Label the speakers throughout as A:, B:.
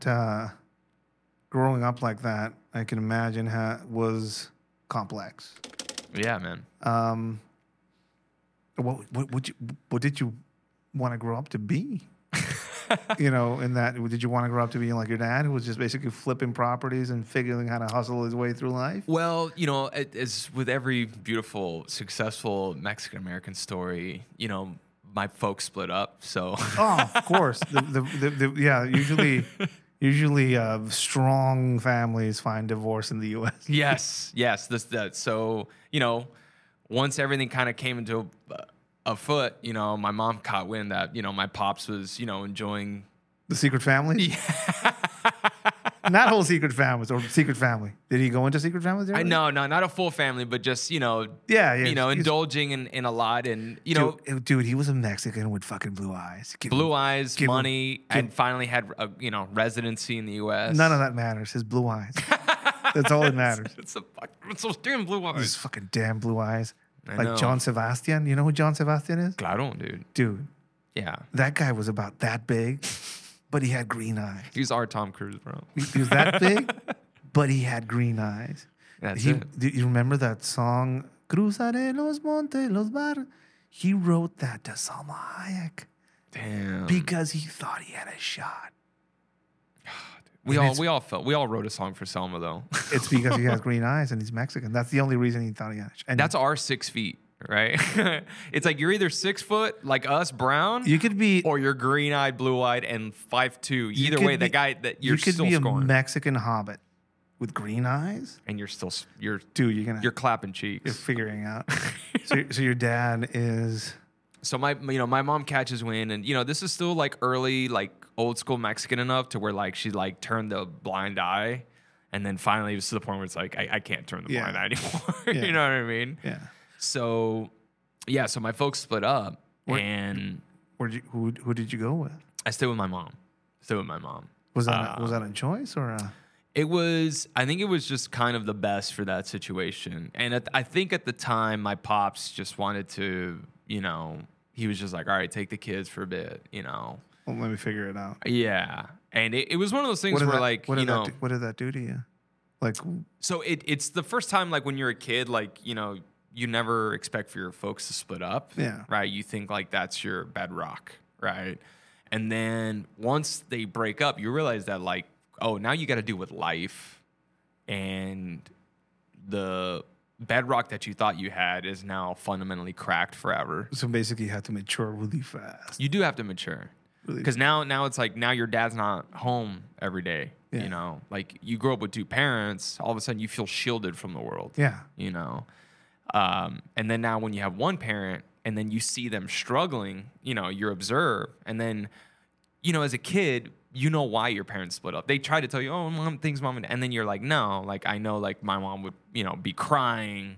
A: That uh, growing up like that, I can imagine ha- was complex.
B: Yeah, man.
A: Um, what what you, what did you want to grow up to be? you know, in that did you want to grow up to be like your dad, who was just basically flipping properties and figuring how to hustle his way through life?
B: Well, you know, it- as with every beautiful, successful Mexican American story, you know, my folks split up. So
A: Oh, of course. the, the, the, the, yeah, usually, usually, uh, strong families find divorce in the U.S.
B: yes, yes, this that. So you know, once everything kind of came into a, a foot, you know, my mom caught wind that you know my pops was you know enjoying.
A: The secret family. Not whole secret families or secret family. Did he go into secret families?
B: I know, no, not a full family, but just you know,
A: Yeah, yeah.
B: you know, indulging in, in a lot, and you know,
A: dude, dude, he was a Mexican with fucking blue eyes. Give
B: blue
A: him-
B: eyes,
A: give him-
B: money, and finally had a you know residency in the U.S.
A: None of that matters. His blue eyes. That's all that matters.
B: It's a fuck- it's those damn blue eyes.
A: His fucking damn blue eyes.
B: I
A: like
B: know.
A: Joan Sebastian. You know who Joan Sebastian is?
B: Claro, dude.
A: Dude,
B: Yeah,
A: that guy was about that big, but he had green eyes.
B: he's our Tom Cruise, bro.
A: He, was that big, but he had green eyes.
B: That's
A: he,
B: it.
A: Do you remember that song, Cruzaré los montes, los bar? He wrote that to Salma Hayek
B: Damn.
A: because he thought he had a shot.
B: we
A: and
B: all we all felt we all wrote a song for Salma though.
A: It's because he has green eyes and he's Mexican. That's the only reason he thought he had a shot. And
B: That's our six feet, right? it's like you're either six foot like us, brown,
A: you could be
B: or you're green eyed, blue eyed, and five two. Either way, the guy that you're
A: you could
B: still
A: be a
B: scoring,
A: Mexican hobbit with green eyes.
B: and you're still you're
A: Dude, you're gonna
B: you're clapping cheeks.
A: you're figuring out. so, so your dad is
B: So my you know my mom catches wind, and you know this is still like early like old school Mexican enough to where like she like turned the blind eye, and then finally it was to the point where it's like I, I can't turn the
A: Yeah.
B: blind eye anymore.
A: Yeah.
B: you know what I mean?
A: yeah.
B: So yeah, so my folks split up,
A: Where-
B: and
A: Where did you who who did you go with?
B: I stayed with my mom. Stayed with my mom.
A: Was that a, was
B: Uh,
A: that a choice or a,
B: It was, I think it was just kind of the best for that situation. And at, I think at the time, my pops just wanted to, you know, he was just like, all right, take the kids for a bit, you know.
A: well, let me figure it out.
B: Yeah. And it, it was one of those things
A: did,
B: where,
A: that,
B: like,
A: what,
B: you
A: did
B: know,
A: that do, what did that do to you? Like,
B: so it, it's the first time, like, when you're a kid, like, you know, you never expect for your folks to split up.
A: Yeah.
B: Right. You think, like, that's your bedrock. Right. And then once they break up, you realize that, like, oh, now you got to deal with life. And the bedrock that you thought you had is now fundamentally cracked forever.
A: so basically, you have to mature really fast.
B: You do have to mature.
A: Really
B: Because now, now it's like now your dad's not home every day.
A: Yeah.
B: You know, like you grow up with two parents, all of a sudden you feel shielded from the world.
A: Yeah.
B: You know, um, and then now when you have one parent, and then you see them struggling, you know, you're observed. and then, you know, as a kid, you know why your parents split up. They try to tell you, oh, mom, things, mom, and, and then you're like, no, like I know, like my mom would, you know, be crying.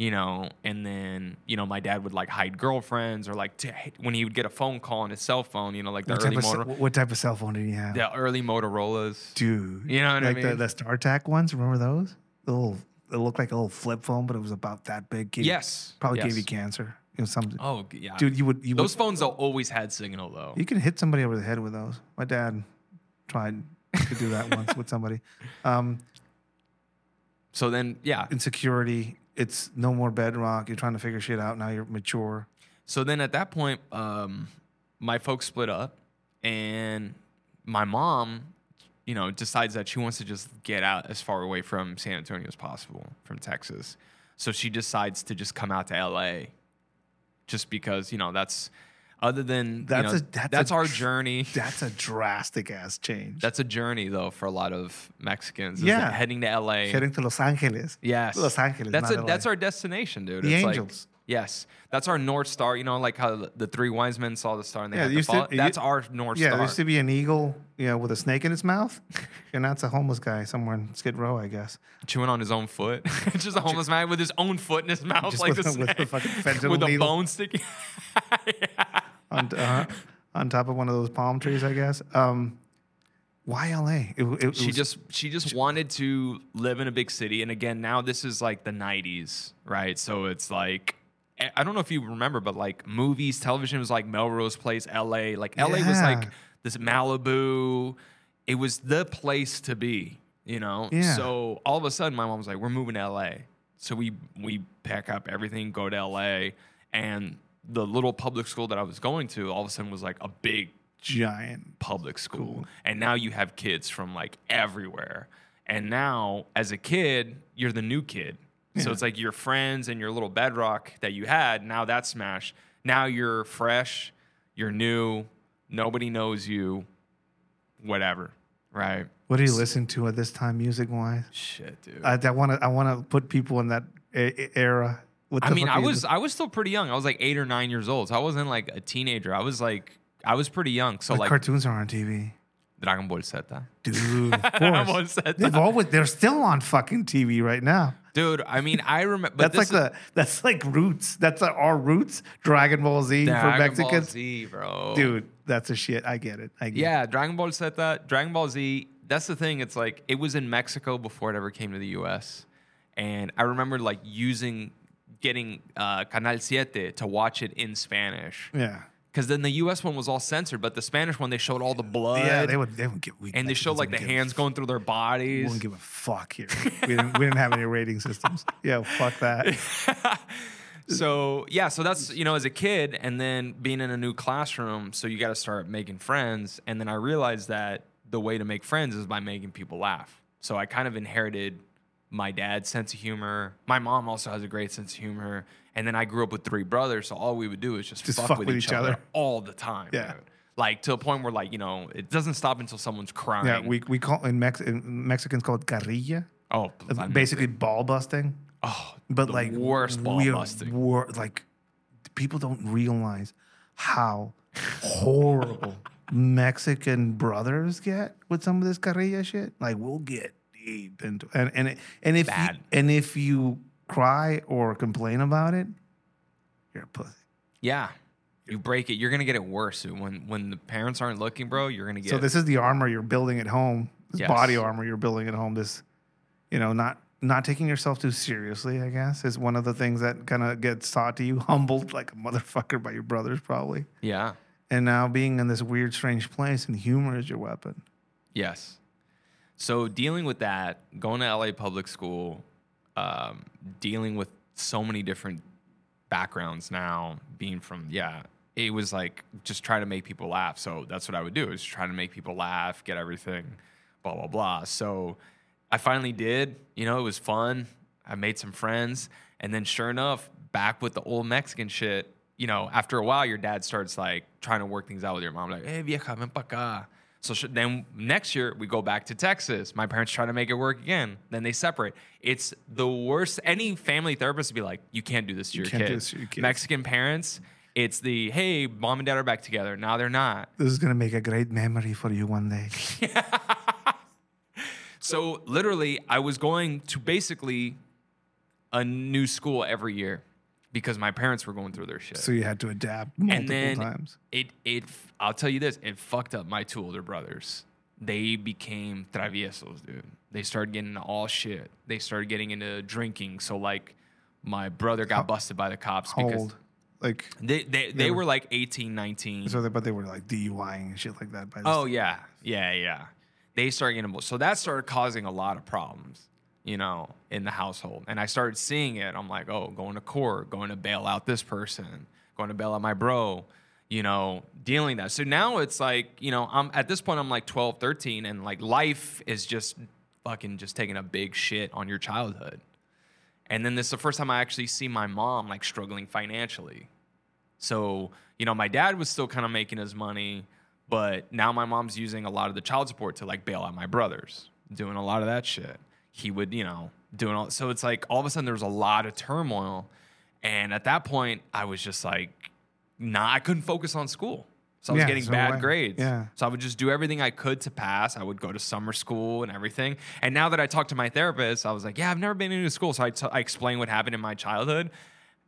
B: You know, and then you know my dad would like hide girlfriends or like t- when he would get a phone call on his cell phone, you know, like the
A: What
B: early
A: type,
B: motor,
A: what type of cell phone did he have?
B: the early Motorola's.
A: Dude.
B: You know what I
A: like the,
B: mean?
A: the StarTAC ones, remember those? The little, it looked like a little flip phone, but it was about that big. Gave-
B: Yes,
A: Probably
B: yes.
A: gave you cancer. You know, something.
B: Oh yeah,
A: Dude, you would, you
B: those
A: would,
B: phones al- always had signal though.
A: you can hit somebody over the head with those. My dad tried to do that once with somebody. Um,
B: So then, yeah.
A: insecurity. It's no more bedrock. You're trying to figure shit out. Now you're mature.
B: So then at that point, um, my folks split up, and my mom, you know, decides that she wants to just get out as far away from San Antonio as possible, from Texas. So she decides to just come out to LA, just because you know that's other than
A: That's
B: you
A: a- that's
B: that's
A: a
B: our journey.
A: That's a drastic ass change.
B: That's a journey though for a lot of Mexicans.
A: Yeah.
B: heading to LA.
A: Heading to Los Angeles.
B: Yes.
A: Los Angeles.
B: That's a,
A: LA.
B: that's our destination, dude.
A: The
B: It's like-
A: angels.
B: Yes, that's our north star. You know, like how the- the three wise men saw the star and they
A: Yeah,
B: had to
A: to-
B: That's
A: u-
B: our north Star.
A: yeah, used to be an eagle, you know, with a snake in its mouth, and that's a homeless guy somewhere in Skid Row, I guess.
B: Chewing on his own foot. Just a homeless man with his own foot in his mouth,
A: Just
B: like
A: with
B: the
A: with
B: snake.
A: fucking fentanyl
B: with a bone sticking.
A: on uh, on top of one of those palm trees, I guess. Um, why L.A.? It, it, it
B: she
A: was-
B: just she just wanted to live in a big city and again now this is like the 90s right so it's like I- don't know if you remember but like movies television was like melrose place la like la was like this Malibu. It was the place to be, you know?
A: Yeah.
B: So all of a sudden my mom was like, We're moving to LA. So we we pack up everything, go to LA, and the little public school that I was going to all of a sudden was like a big
A: Giant.
B: public school.
A: Cool.
B: And now you have kids from like everywhere. And now as a kid, you're the new kid. So it's like your friends and your little bedrock that you had, now that's smashed. Now you're fresh, you're new, nobody knows you, whatever. Right?
A: What do you listen to at this time, music wise?
B: Shit, dude.
A: I, I want to. I want to put people in that era. What
B: I mean, I was? I was still pretty young. I was like eight or nine years old. So I wasn't like a teenager. I was like I was pretty young. So
A: What
B: like
A: cartoons are on TV,
B: Dragon Ball Z.
A: dude. Of
B: Dragon Ball
A: course.
B: Z.
A: They've always. They're still on fucking TV right now.
B: Dude, I mean, I remember.
A: That's like the. That's like roots. That's our roots. Dragon Ball Z for
B: Dragon
A: Mexicans.
B: Ball Z, bro.
A: Dude, that's a shit. I get it. I get it.
B: Yeah, Dragon Ball Z. Dragon Ball Z. That's the thing. It's like it was in Mexico before it ever came to the U.S. And I remember like using, getting uh, Canal Siete to watch it in Spanish.
A: Yeah.
B: Because then the U.S. one was all censored, but the Spanish one they showed all the blood.
A: Yeah, they would. They would give. We,
B: and they showed like the hands going through their
A: We
B: bodies.
A: wouldn't give a fuck here. We didn't. We didn't have any rating systems. Yeah, fuck that.
B: so yeah, so that's you know as a kid, and then being in a new classroom, so you got to start making friends, and then I realized that the way to make friends is by making people laugh. So I kind of inherited my dad's sense of humor. My mom also has a great sense of humor, and then I grew up with three brothers, so all we would do is just,
A: Just
B: fuck, with, each, other. all the time.
A: Yeah.
B: dude. Like to a point where like you know it doesn't stop until someone's crying.
A: Yeah, we we call in, Mex- in Mexicans call it carrilla.
B: oh uh,
A: Basically, ball busting.
B: oh
A: but
B: the
A: like
B: worst ball busting.
A: wor- like people don't realize how horrible Mexican brothers get with some of this carrilla shit. Like we'll get and and and if you, and if you cry or complain about it, you're a pussy.
B: Yeah. You break it, you're gonna get it worse. When when the parents aren't looking, bro, you're gonna get
A: So this is the armor you're building at home. This
B: Yes.
A: body armor you're building at home. This, you know, not not taking yourself too seriously. I guess is one of the things that kind of gets taught to you. Humbled like a motherfucker by your brothers, probably.
B: Yeah.
A: And now being in this weird, strange place, and humor is your weapon.
B: Yes. So dealing with that, going to LA public school, um, dealing with so many different backgrounds now, being from yeah, it was like just try to make people laugh. So that's what I would do is try to make people laugh, get everything, blah blah blah. So I finally did. You know, it was fun. I made some friends, and then sure enough, back with the old Mexican shit. You know, after a while, your dad starts like trying to work things out with your mom, like, "Hey, vieja, ven pa acá." So sh- then next year we go back to Texas. My parents try to make it work again. Then they separate. It's the worst. Any family therapist would be like, "You can't do this to your
A: can't do this to your kids.
B: Mexican parents, it's the, "Hey, mom and dad are back together." Now they're not.
A: This is gonna make a great memory for you one day.
B: So literally, I was going to basically a new school every year because my parents were going through their shit.
A: so you had to adapt multiple
B: and then
A: times.
B: it it I'll tell you this, it fucked up my two older brothers. They became traviesos, dude. They started getting into all shit. They started getting into drinking. So like my brother got busted by the cops
A: How
B: because
A: old? Like,
B: they they, they were like 18, 19.
A: so they, but they were like DUIing and shit like that. By
B: Oh yeah, yeah, yeah. They started getting involved. So that started causing a lot of problems, you know, in the household. And I started seeing it. I'm like, oh, going to court, going to bail out this person, going to bail out my bro, you know, dealing that. So now it's like, you know, I'm at this point I'm like 12, 13, and like life is just fucking just taking a big shit on your childhood. And then this is the first time I actually see my mom like struggling financially. So, you know, my dad was still kind of making his money, but now my mom's using a lot of the child support to like bail out my brothers, doing a lot of that shit. He would, you know, doing all so it's like all of a sudden there was a lot of turmoil. And at that point, I was just like, nah, I couldn't focus on school. So I was
A: Yeah,
B: getting
A: so
B: bad
A: way.
B: grades.
A: Yeah.
B: So I would just do everything I could to pass. I would go to summer school and everything. And now that I talked to my therapist, I was like, yeah, I've never been into school. So I, t- I explained what happened in my childhood.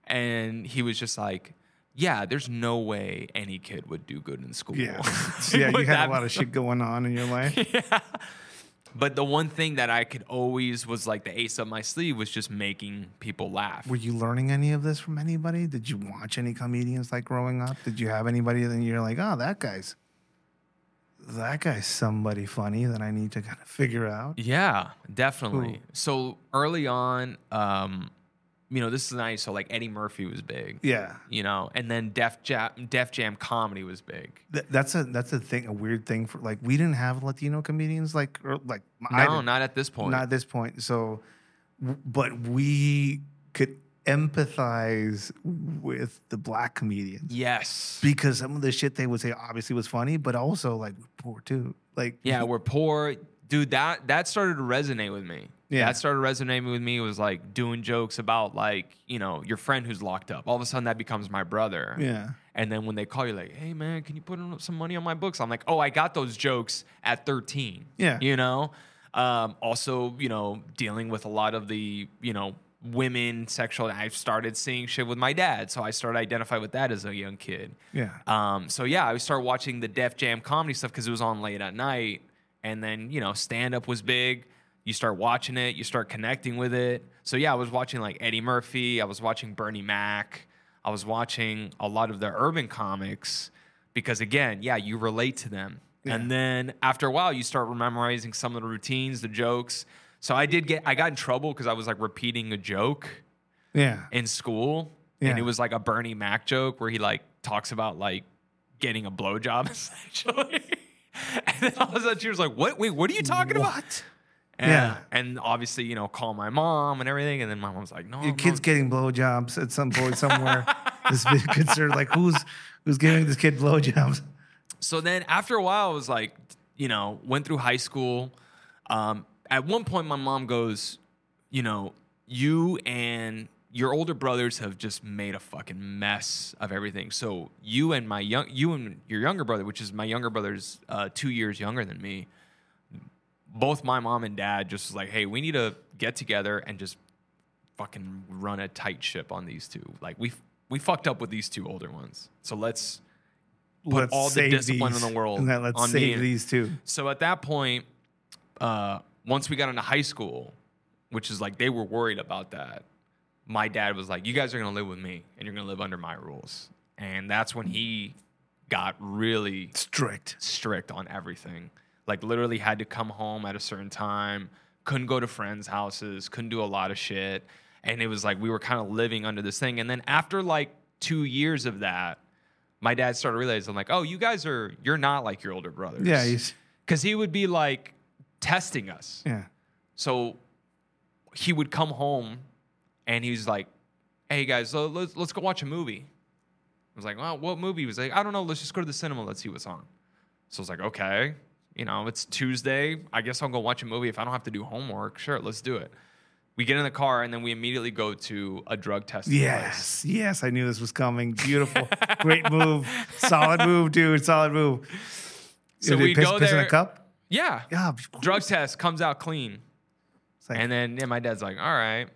B: And he was just like, yeah, there's no way any kid would do good in school.
A: Yeah. yeah, you had a lot of shit going on in your life.
B: But the one thing that I could always was like the ace up my sleeve was just making people laugh.
A: Were you learning any of this from anybody? Did you watch any comedians like growing up? Did you have anybody that you're like, oh, that guy's that guy's somebody funny that I need to kind of figure out.
B: Yeah, definitely. So early on, um, you know, this is nice. So like Eddie Murphy was big.
A: Yeah,
B: You know, and then Def Jam, Def Jam comedy was big.
A: Th- that's a that's a thing, a weird thing for like we didn't have Latino comedians like or, like
B: No,
A: didn't-
B: at this point.
A: not at this point. So, w- but we could empathize with the black comedians
B: yes.
A: because some of the shit they would say obviously was funny, but also like we're poor too. Like
B: Yeah, we're poor. Dude, that that started to resonate with me.
A: Yeah.
B: That started resonating with me was like doing jokes about like, you know, your friend who's locked up. All of a sudden that becomes my brother.
A: yeah,
B: And then when they call you like, "Hey man, can you put some money on my books?" I'm like, "Oh, I got those jokes at 13."
A: Yeah.
B: You know? Um, also, you know, dealing with a lot of the, you know, women sexual I started seeing shit with my dad, so I started identifying with that as a young kid.
A: yeah,
B: Um, so yeah, I started watching the Def Jam comedy stuff because it was on late at night, and then you know stand up was big. You start watching it, you start connecting with it. So yeah, I was watching like Eddie Murphy, I was watching Bernie Mac, I was watching a lot of the urban comics because again, yeah, you relate to them.
A: Yeah.
B: And then after a while, you start memorizing some of the routines, the jokes. So I did get, I got in trouble because I was like repeating a joke
A: yeah.
B: in school,
A: Yeah.
B: and it was like a Bernie Mac joke where he like talks about like getting a blowjob essentially. and then all of a sudden she was like, "What? Wait, what are you talking about?" And,
A: Yeah.
B: and obviously you know call my mom and everything, and then my mom's like, "No,
A: Your kid's getting blowjobs at some point somewhere. this big concern, like who's who's giving this kid blowjobs?
B: So then after a while, I was like, you know, went through high school. Um, at one point, my mom goes, you know, you and your older brothers have just made a fucking mess of everything. So you and my young, you and your younger brother, which is my younger brother's uh, two years younger than me, both my mom and dad just was like, hey, we need to get together and just fucking run a tight ship on these two. Like we we fucked up with these two older ones. So let's put all the discipline
A: these,
B: in the world
A: And let's
B: on me
A: save
B: and-
A: these two.
B: so at that point, uh, once we got into high school, which is like they were worried about that, my dad was like, "You guys are gonna live with me, and you're gonna live under my rules." And that's when he got really
A: Strict.
B: strict on everything. Like literally had to come home at a certain time, couldn't go to friends' houses, couldn't do a lot of shit. And it was like we were kind of living under this thing. And then after like two years of that, my dad started realizing like, oh, you guys are you're not like your older brothers.
A: Yeah, he's
B: Cause he would be like testing us.
A: yeah.
B: So he would come home and he was like, hey guys, so let's, let's go watch a movie. I was like, well, what movie? He was like, I don't know. Let's just go to the cinema. Let's see what's on. So I was like, okay, you know, it's Tuesday. I guess I'll go watch a movie if I don't have to do homework. Sure, let's do it. We get in the car and then we immediately go to a drug testing place.
A: Yes, yes, I knew this was coming. Beautiful, great move, solid move, dude, solid move.
B: So
A: Did
B: we
A: piss,
B: go
A: piss in
B: there-
A: a cup.
B: Yeah.
A: Yeah.
B: Drug test comes out clean.
A: Like,
B: And then yeah, my dad's like, all right.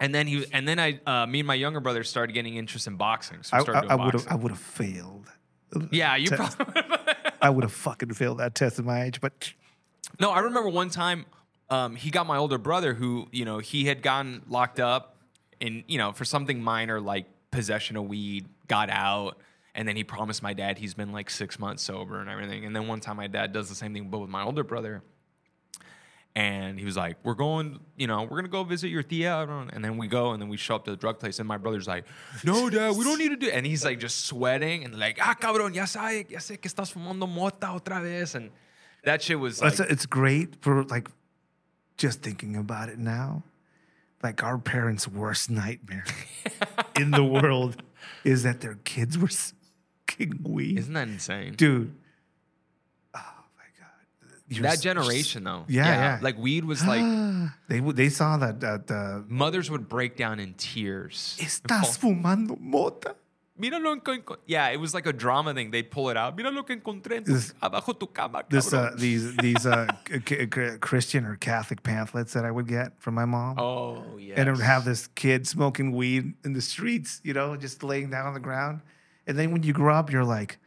B: And then he and then I uh, me and my younger brother started getting interest in boxing. So we
A: I,
B: started
A: I,
B: doing
A: would have. I would have failed.
B: yeah, you
A: Test.
B: probably
A: I would have fucking failed that test at my age, but
B: No, I remember one time um, he got my older brother who, you know, he had gotten locked up in, you know, for something minor like possession of weed, got out, and then he promised my dad he's been like six months sober and everything. And then one time my dad does the same thing, but with my older brother. And he was like, We're going, you know, we're gonna go visit your tia. I don't know. And then we go and then we show up to the drug place, and my brother's like, No, dad, we don't need to do and he's like just sweating and like, ah cabrón, ya sé, ya sé que estás fumando mota otra vez. And that shit was like
A: it's, it's great for like just thinking about it now. Like our parents' worst nightmare in the world is that their kids were smoking weed.
B: Isn't that insane?
A: Dude. You're
B: that generation, though.
A: Yeah, yeah.
B: Like weed was like
A: they they saw that that uh,
B: mothers would break down in tears.
A: estás fumando mota.
B: Mira lo que enco-" Yeah, it was like a drama thing. They'd pull it out. Mira lo que encontré
A: This-
B: abajo tu cama,
A: This uh, these these uh, c- c- Christian or Catholic pamphlets that I would get from my mom.
B: oh yeah.
A: and it would have this kid smoking weed in the streets, you know, just laying down on the ground. And then when you grow up, you're like,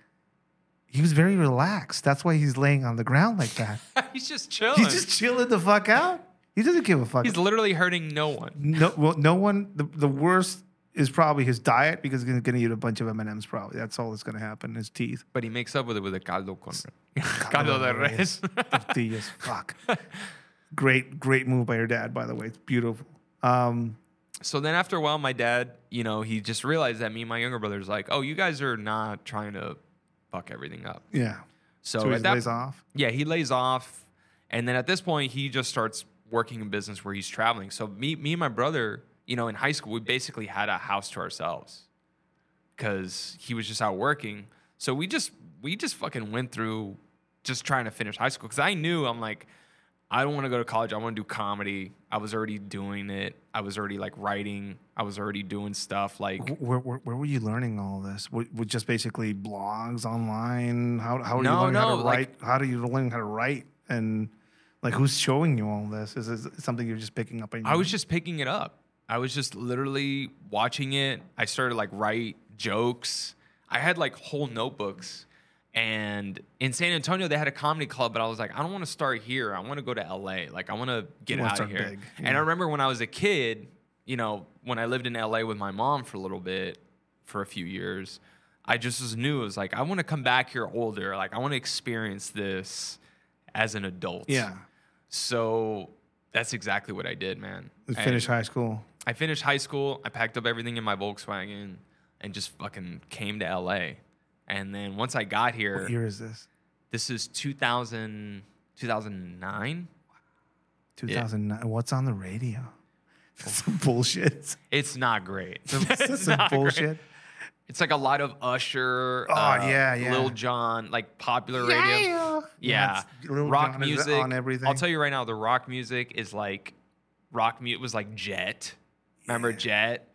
A: he was very relaxed. That's why he's laying on the ground like that.
B: He's just chilling.
A: he's just chilling the fuck out. He doesn't give a fuck.
B: He's literally hurting no one.
A: no, well, no one. The, the worst is probably his diet because he's going to eat a bunch of M and M's. Probably that's all that's going to happen. His teeth,
B: But he makes up with it with a caldo con caldo de res.
A: tortillas. Fuck. Great, great move by your dad. By the way, it's beautiful. Um,
B: so then after a while, my dad, you know, he just realized that me and my younger brother's like, oh, you guys are not trying to fuck everything up.
A: yeah.
B: So,
A: So, he
B: at that,
A: lays off.
B: yeah, he lays off, and then at this point, he just starts working in business where he's traveling. So me, me and my brother, you know, in high school, we basically had a house to ourselves because he was just out working. So we just we just fucking went through just trying to finish high school because I knew I'm like I don't want to go to college. I want to do comedy. I was already doing it. I was already like writing. I was already doing stuff like
A: Where, where, where were you learning all this? With, with just basically blogs online? How how are you
B: No,
A: learning how to
B: like-
A: write? how do you learn how to write? And like, who's showing you all this? Is this something you're just picking up?
B: I was just picking it up. I was just literally watching it. I started like write jokes. I had like whole notebooks. And in San Antonio, they had a comedy club, but I was like, I don't want to start here. I want to go to LA. Like, I want to get out of here.
A: big,
B: And. I remember when I was a kid, you know, when I lived in LA with my mom for a little bit, for a few years, I just was knew it was like, I want to come back here older. Like, I want to experience this as an adult.
A: yeah.
B: So that's exactly what I did, man.
A: You
B: And-
A: Finish high school.
B: I finished high school. I packed up everything in my Volkswagen and just fucking came to LA. And then once I got here,
A: What year is this?
B: this is 2000, 2009.
A: 2009. What's on the radio? Some bullshit.
B: It's not great.
A: Some,
B: It's
A: some
B: not great.
A: bullshit.
B: It's like a lot of Usher,
A: Oh,
B: uh,
A: yeah, yeah.
B: Lil Jon, like popular radio. Yeah,
A: it's- Lil
B: rock
A: Jon is
B: music
A: on everything.
B: I'll tell you right now, the rock music is like rock. Mu- it was like Jet. Remember Jet?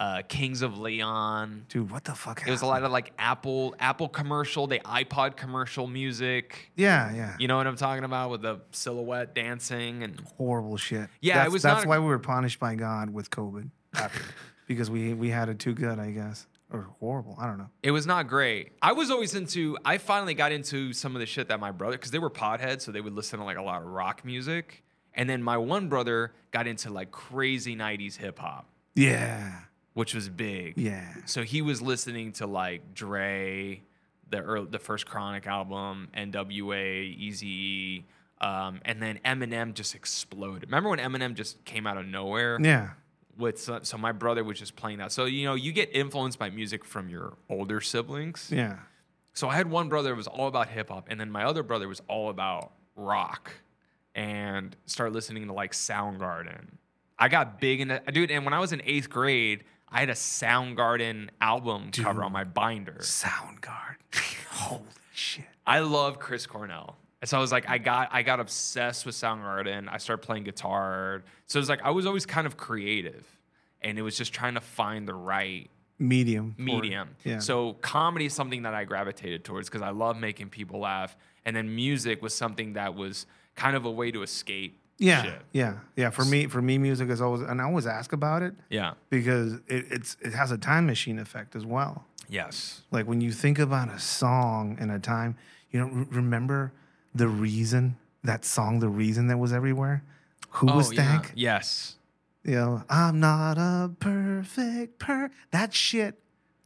B: Uh, Kings of Leon.
A: Dude, what the fuck?
B: It was a lot of like Apple Apple commercial, the iPod commercial music.
A: Yeah, yeah.
B: You know what I'm talking about with the silhouette dancing and
A: Horrible shit.
B: Yeah, it
A: that's,
B: was
A: That's
B: not
A: why we were punished by God with COVID, because we we had it too good, I guess, or horrible. I don't know.
B: it was not great. I was always into. I finally got into some of the shit that my brother, because they were potheads, so they would listen to like a lot of rock music. And then my one brother got into like crazy '90s hip hop,
A: Yeah,
B: which was big.
A: yeah.
B: So he was listening to like Dre, the early, the first Chronic album, N.W.A., Eazy-E, um, and then Eminem just exploded. Remember when Eminem just came out of nowhere?
A: Yeah.
B: With so, so my brother was just playing that. So you know you get influenced by music from your older siblings.
A: Yeah.
B: So I had one brother that was all about hip hop, and then my other brother was all about rock, and started listening to like Soundgarden. I got big into dude, and when I was in eighth grade, I had a Soundgarden album cover on my binder.
A: Soundgarden. Holy shit.
B: I love Chris Cornell. And so I was like, I got I got obsessed with Soundgarden. I started playing guitar. So it was like I was always kind of creative. And it was just trying to find the right
A: Medium.
B: medium.
A: yeah.
B: So comedy is something that I gravitated towards because I love making people laugh. And then music was something that was kind of a way to escape.
A: Yeah,
B: shit.
A: yeah, yeah. For me, for me, music is always, and I always ask about it
B: Yeah.
A: because it, it's it has a time machine effect as well.
B: Yes.
A: Like when you think about a song in a time, you don't remember the reason that song, the reason that was everywhere. Who was
B: oh, yeah.
A: that?
B: Yes.
A: You know, I'm not a perfect per. That shit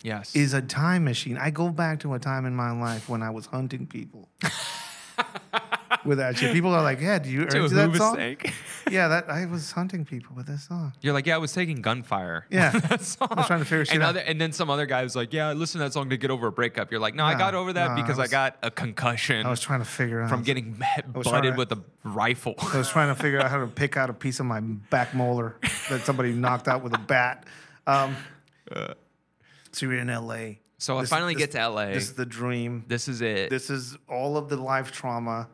B: Yes.
A: is a time machine. I go back to a time in my life when I was hunting people. with that shit, people are like, "Yeah, do you are
B: To
A: you
B: a
A: into that
B: Who
A: song?"
B: mistake.
A: Yeah, that I was hunting people with this song.
B: You're like, yeah, I was taking gunfire.
A: Yeah.
B: That song.
A: I was trying to figure shit
B: and
A: out.
B: Other, and then some other guy was like, yeah, I listened to that song to get over a breakup. You're like, no, I
A: Nah,
B: got over that
A: nah, I
B: because I,
A: was-
B: got a concussion
A: I was trying to figure out
B: from getting
A: was trying
B: butted
A: to-
B: with a rifle.
A: I was trying to figure out how to pick out a piece of my back molar that somebody knocked out with a bat. Um, so you're in LA.
B: So I finally get to LA.
A: This is the dream.
B: This is it.
A: This is all of the life trauma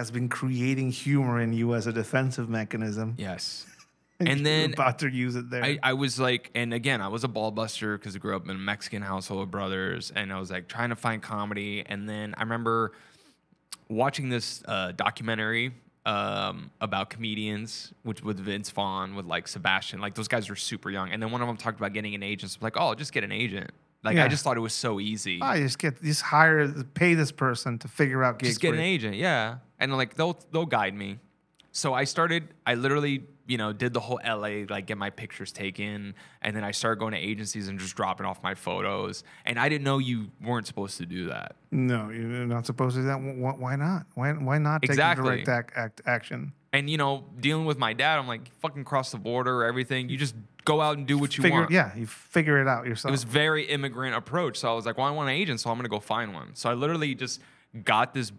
A: has been creating humor in you as a defensive mechanism.
B: yes.
A: you're
B: And then
A: about to use it there.
B: I, I was like, and again, I was a ball buster because I grew up in a Mexican household with brothers, and I was like trying to find comedy. And then I remember watching this uh, documentary um, about comedians, which with Vince Vaughn, with like Sebastian, like those guys were super young. And then one of them talked about getting an agent. So I'm like, oh, just get an agent. Like
A: Yeah.
B: I just thought it was so easy.
A: I just get just hire pay this person to figure out gigs.
B: just get an agent, yeah. And like they'll they'll guide me. So I started, I literally, you know, did the whole LA, like get my pictures taken. And then I started going to agencies and just dropping off my photos. And I didn't know you weren't supposed to do that.
A: No, you're not supposed to do that. Why not? Why, why not take
B: Exactly.
A: direct act, act, action?
B: And, you know, dealing with my dad, I'm like, fucking cross the border, everything. You just go out and do what you
A: Figure,
B: want.
A: yeah, you figure it out yourself.
B: It was very immigrant approach. So I was like, well, I want an agent, so I'm gonna go find one. So I literally just got this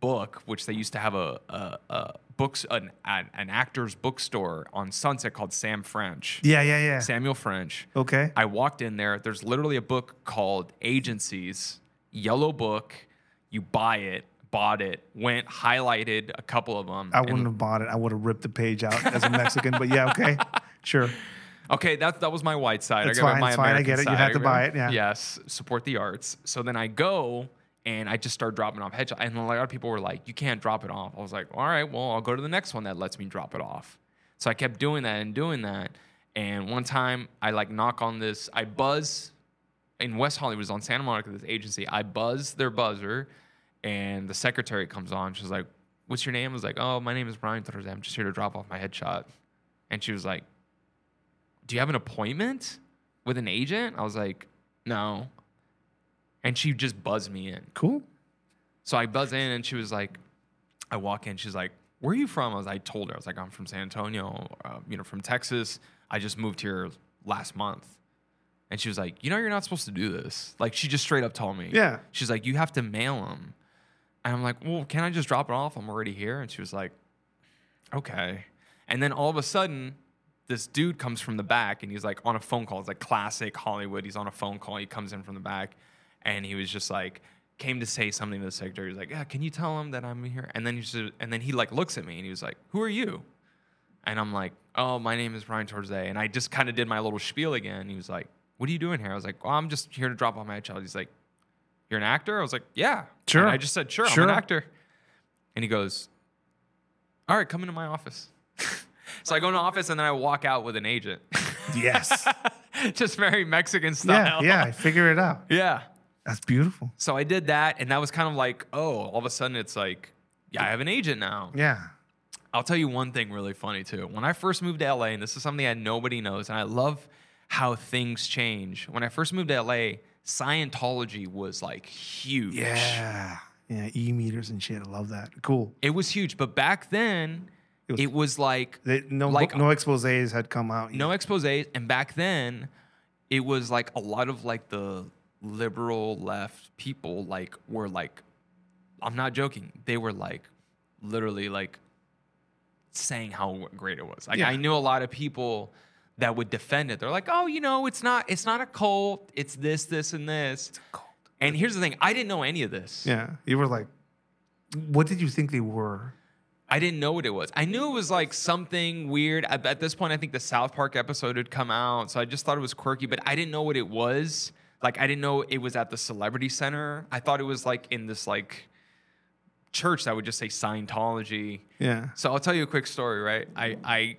B: book, which they used to have a, a, a books an, an an actor's bookstore on Sunset called Sam French.
A: yeah, yeah, yeah.
B: Samuel French.
A: Okay.
B: I walked in there. There's literally a book called Agencies, yellow book. You buy it, bought it, went, highlighted a couple of them.
A: I wouldn't have bought it. I would have ripped the page out as a Mexican. but yeah, okay, sure.
B: Okay, that that was my white side.
A: It's
B: I got
A: fine,
B: my
A: it's fine, I get it. You
B: side.
A: had to buy it, yeah.
B: Yes, support the arts. So then I go and I just started dropping off headshots, and a lot of people were like, "You can't drop it off." I was like, "All right, well, I'll go to the next one that lets me drop it off." So I kept doing that and doing that, and one time I like knock on this, I buzz in West Hollywood, was on Santa Monica, this agency. I buzz their buzzer, and the secretary comes on. She's like, "What's your name?" I was like, "Oh, my name is Bryan Torres. I'm just here to drop off my headshot." And she was like, "Do you have an appointment with an agent?" I was like, "No." And she just buzzed me in.
A: Cool.
B: So I buzz in, and she was like, I walk in. She's like, "Where are you from?" I was. I told her. I was like, "I'm from San Antonio. Uh, you know, from Texas. I just moved here last month." And she was like, "You know, you're not supposed to do this." Like, she just straight up told me.
A: Yeah.
B: She's like, "You have to mail them." And I'm like, "Well, can I just drop it off? I'm already here." And she was like, "Okay." And then all of a sudden, this dude comes from the back, and he's like on a phone call. It's like classic Hollywood. He's on a phone call. He comes in from the back, and he was just like came to say something to the secretary. He's like, "Yeah, can you tell him that I'm here?" And then he just, and then he like looks at me, and he was like, "Who are you?" And I'm like, "Oh, my name is Bryan Torze." And I just kind of did my little spiel again. He was like, "What are you doing here?" I was like, "Well, I'm just here to drop off my child." He's like, "You're an actor?" I was like, "Yeah."
A: Sure.
B: And I just said, "Sure, I'm an actor." And he goes, "All right, come into my office." so I go into the office and then I walk out with an agent.
A: Yes.
B: just very Mexican
A: yeah,
B: style.
A: yeah. I figure it out.
B: yeah.
A: That's beautiful.
B: So I did that, and that was kind of like, oh, all of a sudden it's like, yeah, I have an agent now.
A: Yeah.
B: I'll tell you one thing really funny too. When I first moved to LA, and this is something that nobody knows, and I love how things change. When I first moved to LA, Scientology was like huge.
A: Yeah. Yeah. E meters and shit. I love that. Cool.
B: It was huge. But back then,
A: It
B: it
A: was-
B: was, like
A: They, no,
B: Like-
A: no exposés had come out.
B: no
A: yet.
B: exposés. And back then, it was like a lot of like the liberal left people like were like, I'm not joking. They were like literally like saying how great it was. Like
A: Yeah.
B: I knew a lot of people that would defend it. They're like, oh, you know, it's not it's not a cult. It's this, this, and this. It's a cult. And here's the thing, I didn't know any of this.
A: Yeah. You were like, what did you think they were?
B: I didn't know what it was. I knew it was like something weird. At, at this point, I think the South Park episode had come out, so I just thought it was quirky, but I didn't know what it was. Like I didn't know it was at the Celebrity Center. I thought it was like in this like church that would just say Scientology.
A: Yeah.
B: So I'll tell you a quick story, right? I I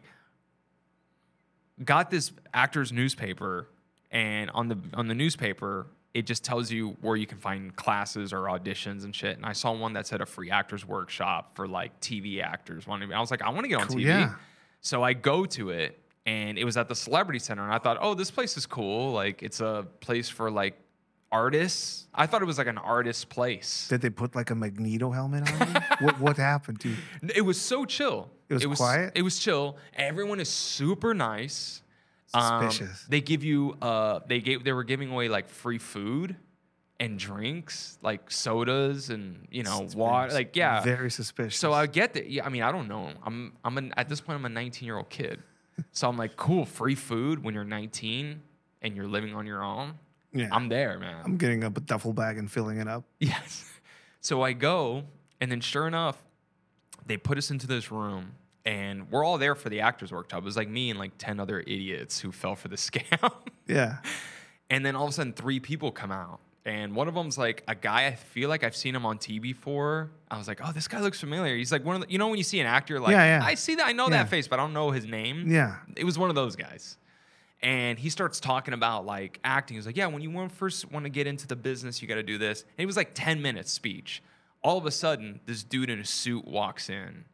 B: got this actor's newspaper, and on the on the newspaper, it just tells you where you can find classes or auditions and shit. And I saw one that said a free actors workshop for like TV actors. I was like, I want to get on
A: Cool,
B: TV.
A: yeah.
B: So I go to it, and it was at the Celebrity Center, and I thought, oh, this place is cool. Like it's a place for like artists. I thought it was like an artist place.
A: Did they put like a Magneto helmet on you? what, what happened to you?
B: It was so chill.
A: It was quiet?
B: It was chill. Everyone is super nice. Um,
A: Suspicious.
B: they give you uh they gave they were giving away like free food and drinks, like sodas and you know, water. Like yeah.
A: Very suspicious.
B: So I get that. Yeah, I mean, I don't know. I'm I'm an, at this point I'm a 19 year old kid. So I'm like, cool, free food when you're 19 and you're living on your own.
A: yeah.
B: I'm there, man.
A: I'm getting up a duffel bag and filling it up.
B: Yes. So I go, and then sure enough, they put us into this room, and we're all there for the actors' workshop. It was like me and like 10 other idiots who fell for the scam.
A: Yeah.
B: and then all of a sudden, three people come out. And one of them's like a guy I feel like I've seen him on TV before. I was like, oh, this guy looks familiar. He's like one of the, you know, when you see an actor, like,
A: Yeah, yeah.
B: I see that, I know
A: Yeah.
B: that face, but I don't know his name
A: Yeah.
B: it was one of those guys. And he starts talking about like acting. He's like, yeah, when you want first want to get into the business, you got to do this. And it was like 10 minutes speech. All of a sudden, this dude in a suit walks in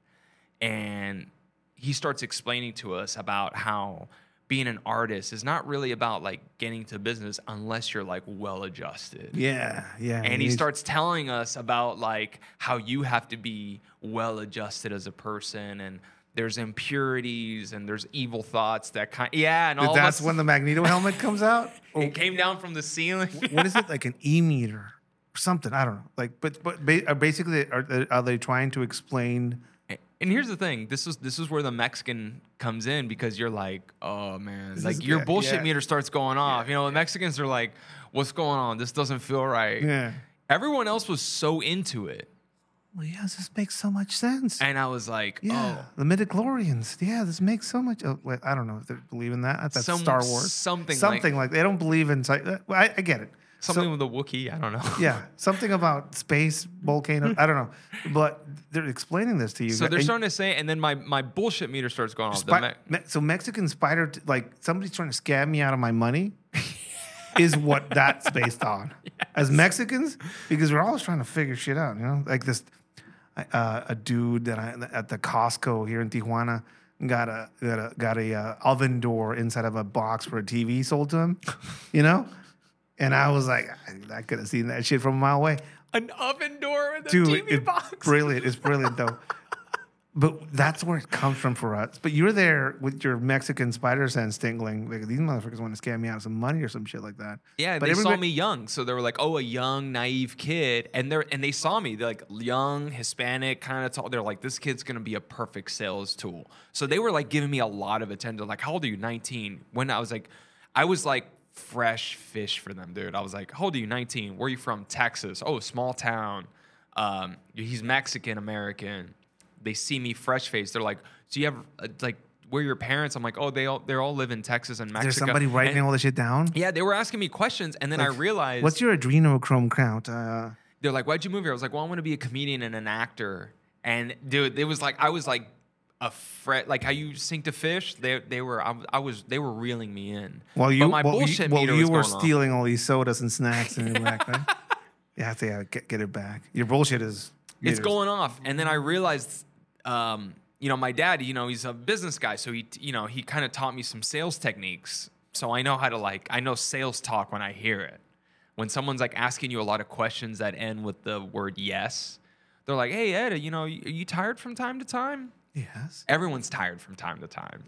B: and he starts explaining to us about how being an artist is not really about like getting to business unless you're like well adjusted.
A: Yeah, yeah.
B: And he starts telling us about like how you have to be well adjusted as a person and there's impurities and there's evil thoughts that kind yeah and all
A: That's
B: us,
A: when the Magneto helmet comes out. Or
B: it came down from the ceiling.
A: what is it like an e meter or something? I don't know. Like, but but uh, basically, are uh, are they trying to explain?
B: And here's the thing: this is this is where the Mexican comes in because you're like, oh man, like
A: is-
B: your
A: yeah,
B: bullshit
A: yeah.
B: meter starts going off. You know, the Mexicans are like, what's going on? This doesn't feel right.
A: Yeah.
B: Everyone else was so into it,
A: Well, yeah, this makes so much sense.
B: and I was like,
A: yeah,
B: oh,
A: the midichlorians. Yeah, this makes so much. Oh, wait, I don't know if they believe in that. That's
B: Some-
A: Star Wars.
B: something like-
A: something like, they don't believe in. I, I get it. So-
B: something with a Wookiee. I don't know.
A: yeah, something about space volcano. I don't know, but they're explaining this to you.
B: So they're
A: and-
B: starting to say, and then my my bullshit meter starts going off.
A: Spi-
B: Me-
A: so Mexican spider, t- like somebody's trying to scam me out of my money, is what that's based on. As Mexicans, because we're always trying to figure shit out. You know, like this, uh, a dude that I at the Costco here in Tijuana got a got a got a uh, oven door inside of a box for a TV sold to him. You know, and I was like, I, I could have seen that shit from a mile away.
B: An oven door with a
A: Dude,
B: TV
A: it's
B: box.
A: brilliant. It's brilliant though. But that's where it comes from for us. But you're there with your Mexican spider sense tingling. Like these motherfuckers want to scam me out of some money or some shit like that.
B: Yeah,
A: but
B: they saw me young, so they were like, "Oh, a young, naive kid," and they're and they saw me, they're like young, Hispanic, kind of tall. They're like, "This kid's gonna be a perfect sales tool." So they were like giving me a lot of attention. Like, "How old are you? 19?" When I was like, I was like fresh fish for them, dude. I was like, "How old are you? 19? Where are you from? Texas? Oh, small town. Um, he's Mexican American." They see me fresh face. They're like, "So you have uh, like." Where are your parents? I'm like, oh, they all they all live in Texas and Mexico.
A: There's somebody writing
B: And-
A: all this shit down.
B: yeah, they were asking me questions, and then I realized
A: What's your adrenochrome count? Uh,
B: they're like, "Why'd you move here?" I was like, "Well, I want to be a comedian and an actor." And dude, it was like I was like a fret, like how you sink to fish. They they were I, was- I was they were reeling me in.
A: well, you
B: but my
A: well,
B: bullshit
A: you, well,
B: meter
A: you
B: was
A: were stealing all these sodas and snacks and back then. You have to yeah, get, get it back. Your bullshit is
B: It's going off, and then I realized, um, you know, my dad, you know, he's a business guy, so he, you know, he kind of taught me some sales techniques. So I know how to like, I know sales talk when I hear it. When someone's like asking you a lot of questions that end with the word yes, they're like, "Hey Ed, you know, are you tired from time to time?"
A: Yes.
B: Everyone's tired from time to time.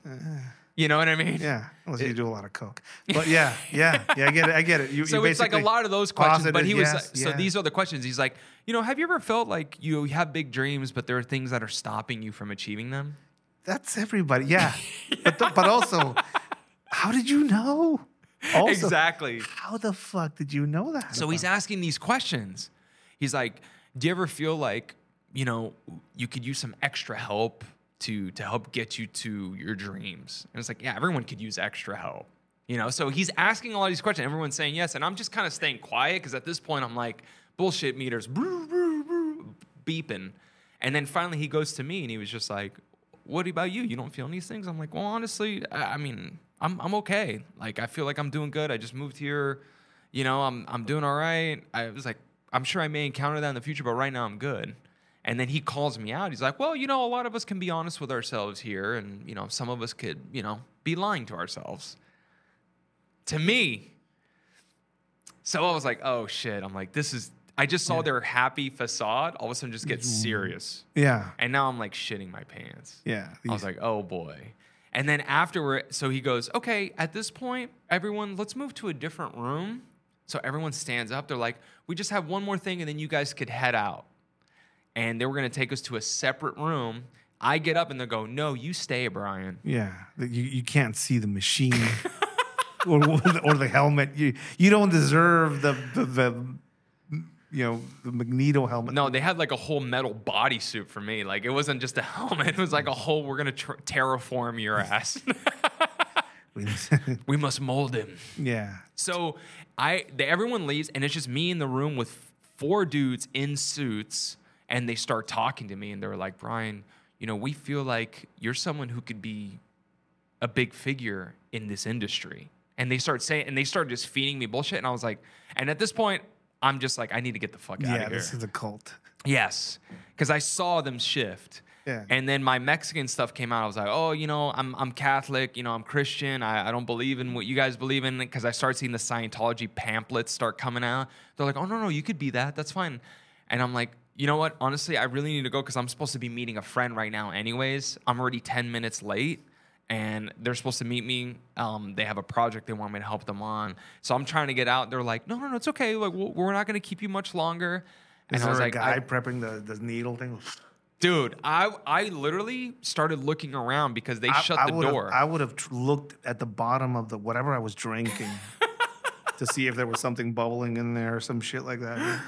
B: You know what I mean?
A: Uh, Yeah, unless you do a lot of coke. But yeah, yeah, yeah. I get it. I get it. You,
B: So
A: you
B: it's like a lot of those questions, but
A: positive
B: he was
A: yes,
B: like, so these are the questions. He's like, you know, have you ever felt like you have big dreams, but there are things that are stopping you from achieving them?
A: That's everybody. Yeah, but th- but also, how did you know? Also,
B: exactly.
A: How the fuck did you know that?
B: So he's asking these questions. He's like, "Do you ever feel like you know you could use some extra help to to help get you to your dreams?" And it's like, yeah, everyone could use extra help. You know, so he's asking a lot of these questions. Everyone's saying yes, and I'm just kind of staying quiet because at this point I'm like, bullshit meters beeping, and then finally he goes to me and he was just like, "What about you? You don't feel these things?" I'm like, "Well, honestly, I, I mean, I'm I'm okay. Like I feel like I'm doing good. I just moved here." you know, I'm I'm doing all right. I was like, I'm sure I may encounter that in the future, but right now I'm good. And then he calls me out. He's like, well, you know, a lot of us can be honest with ourselves here, and you know, some of us could, you know, be lying to ourselves. To me. So I was like, oh shit. I'm like, this is. I just saw their happy facade. All of a sudden, just get mm. serious,
A: yeah,
B: and now I'm like shitting my pants.
A: yeah.
B: I was like, oh boy. And then afterward, so he goes, okay, at this point, everyone, let's move to a different room. So everyone stands up. They're like, we just have one more thing, and then you guys could head out. And they were going to take us to a separate room. I get up and they go, no, you stay, Bryan.
A: yeah. You you can't see the machine or or the, helmet. You you don't deserve the the, the you know the Magneto helmet.
B: No, they had like a whole metal bodysuit for me. Like it wasn't just a helmet. It was like a whole, we're going to tr- terraform your ass. we must mold him.
A: yeah.
B: So I the, everyone leaves and it's just me in the room with four dudes in suits and they start talking to me and they're like, "Bryan, you know, we feel like you're someone who could be a big figure in this industry." And they start saying and they start just feeding me bullshit and I was like, and at this point I'm just like I need to get the fuck out
A: Yeah,
B: of here.
A: this is a cult.
B: Yes, because I saw them shift.
A: Yeah.
B: And then my Mexican stuff came out. I was like, oh, you know, I'm I'm Catholic. You know, I'm Christian. I, I don't believe in what you guys believe in because I started seeing the Scientology pamphlets start coming out. They're like, oh no no, you could be that. That's fine. And I'm like, you know what? Honestly, I really need to go because I'm supposed to be meeting a friend right now. Anyways, I'm already 10 minutes late. And they're supposed to meet me. Um, they have a project they want me to help them on. So I'm trying to get out. They're like, no, no, no, it's okay. Like, we're not going to keep you much longer.
A: Is
B: And I was
A: a
B: like,
A: guy
B: I-
A: prepping the, the needle thing?
B: Dude, I I literally started looking around because they
A: I-
B: shut
A: I
B: the door.
A: I would have tr- looked at the bottom of the whatever I was drinking to see if there was something bubbling in there or some shit like that.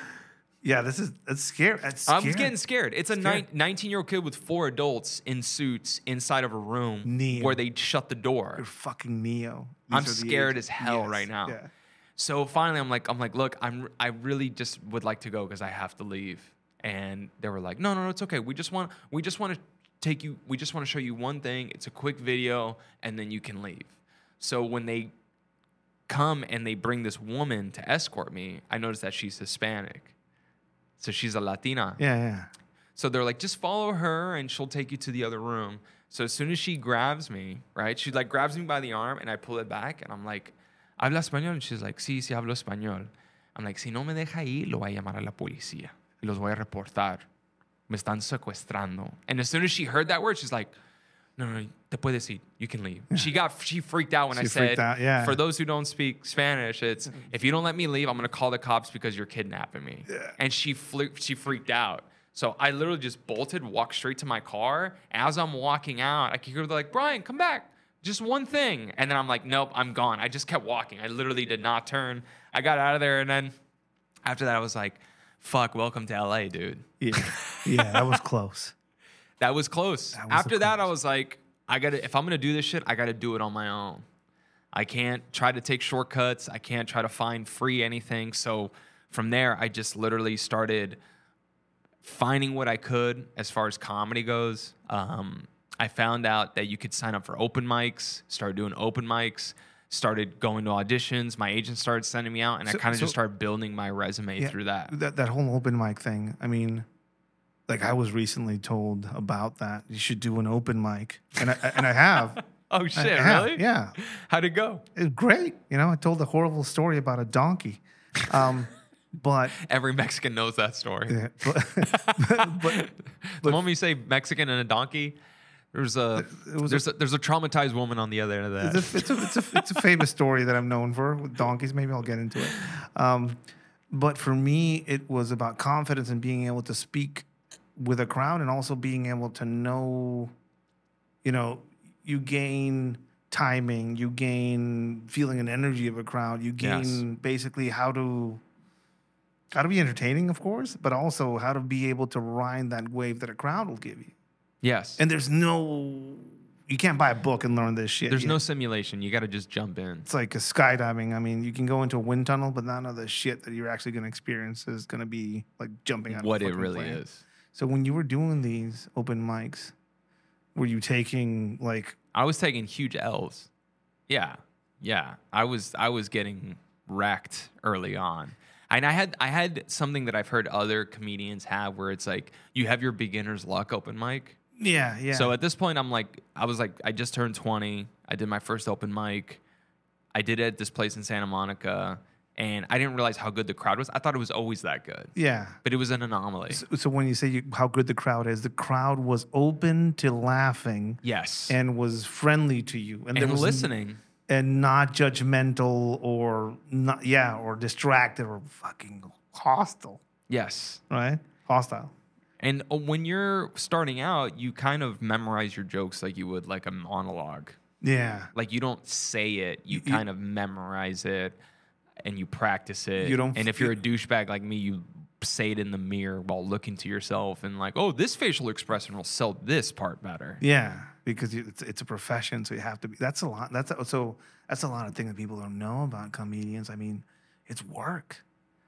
A: Yeah, this is that's scary. That's
B: I'm
A: scary.
B: getting scared. It's a
A: Scared.
B: 19 year old kid with four adults in suits inside of a room
A: Neo.
B: where they shut the door.
A: You're fucking Neo.
B: I'm
A: These the
B: scared
A: ages-
B: as hell
A: Yes,
B: right now.
A: Yeah.
B: So finally, I'm like, I'm like, look, I'm I really just would like to go because I have to leave. And they were like, no, no, no, it's okay. We just want we just want to take you. We just want to show you one thing. It's a quick video, and then you can leave. So when they come and they bring this woman to escort me, I noticed that she's Hispanic. So she's a Latina.
A: Yeah, yeah.
B: So they're like, just follow her and she'll take you to the other room. So as soon as she grabs me, right, she like grabs me by the arm and I pull it back and I'm like, ¿habla español? And she's like, sí, sí, hablo español. I'm like, si no me deja ir, lo voy a llamar a la policía. Y los voy a reportar. Me están secuestrando. And as soon as she heard that word, she's like, no, no, no, te puedes ir. You can leave. She got, she freaked out when I said,
A: out, yeah.
B: for those who don't speak Spanish, it's mm-hmm. if you don't let me leave, I'm gonna call the cops because you're kidnapping me.
A: Yeah.
B: And she fl- she freaked out. So I literally just bolted, walked straight to my car. As I'm walking out, I could hear like, Bryan, come back. Just one thing. And then I'm like, nope, I'm gone. I just kept walking. I literally did not turn. I got out of there. And then after that, I was like, fuck, welcome to LA, dude.
A: Yeah, yeah, that was close.
B: That was close.
A: was
B: After that, I was like, I gotta if I'm gonna do this shit, I gotta do it on my own. I can't try to take shortcuts. I can't try to find free anything. So from there, I just literally started finding what I could as far as comedy goes. Um, I found out that you could sign up for open mics, started doing open mics, started going to auditions. My agent started sending me out, and
A: So-
B: I kind of
A: so-
B: just started building my resume
A: Yeah,
B: through that.
A: That that whole open mic thing. I mean, like I was recently told about that. You should do an open mic, and I and I have.
B: Oh
A: I
B: shit!
A: have,
B: really?
A: Yeah.
B: How'd it go?
A: It's great. You know, I told a horrible story about a donkey. Um, but,
B: Every Mexican knows that story.
A: yeah, but, but
B: the moment you say Mexican and a donkey, there's a
A: it was
B: there's a, there's a traumatized woman on the other end of that.
A: it's a, it's, a, it's, a, it's a famous story that I'm known for with donkeys. Maybe I'll get into it. Um, but for me, it was about confidence and being able to speak with a crowd and also being able to know, you know, you gain timing, you gain feeling and energy of a crowd, you
B: Yes.
A: gain basically how to how to be entertaining, of course, but also how to be able to ride that wave that a crowd will give you.
B: yes.
A: And there's no, you can't buy a book and learn this shit.
B: there's no simulation. You got to just jump in.
A: It's like a skydiving. I mean, you can go into a wind tunnel, but none of the shit that you're actually going to experience is going to be like jumping out.
B: What
A: of a
B: it really
A: plane.
B: is.
A: So when you were doing these open mics, were you taking like
B: I was taking huge L's. Yeah, yeah. I was I was getting wrecked early on. And I had I had something that I've heard other comedians have where it's like you have your beginner's luck open mic.
A: yeah, yeah.
B: So at this point, I'm like, I was like, I just turned 20. I did my first open mic. I did it at this place in Santa Monica, and I didn't realize how good the crowd was. I thought it was always that good,
A: yeah.
B: but it was an anomaly.
A: So, so when you say you, how good the crowd is, the crowd was open to laughing
B: Yes,
A: and was friendly to you, and,
B: and
A: was
B: listening.
A: and not judgmental or not, yeah, or distracted or fucking hostile,
B: Yes,
A: right? Hostile.
B: and uh, when you're starting out, you kind of memorize your jokes like you would like a monologue.
A: Yeah.
B: Like you don't say it, You-
A: you-
B: kind of memorize it and you practice it.
A: You don't
B: and if you're a douchebag like me, you say it in the mirror while looking to yourself and like, oh, this facial expression will sell this part better.
A: Yeah, because it's it's a profession, so you have to be. That's a lot. That's a, so that's a lot of things that people don't know about comedians. I mean, it's work.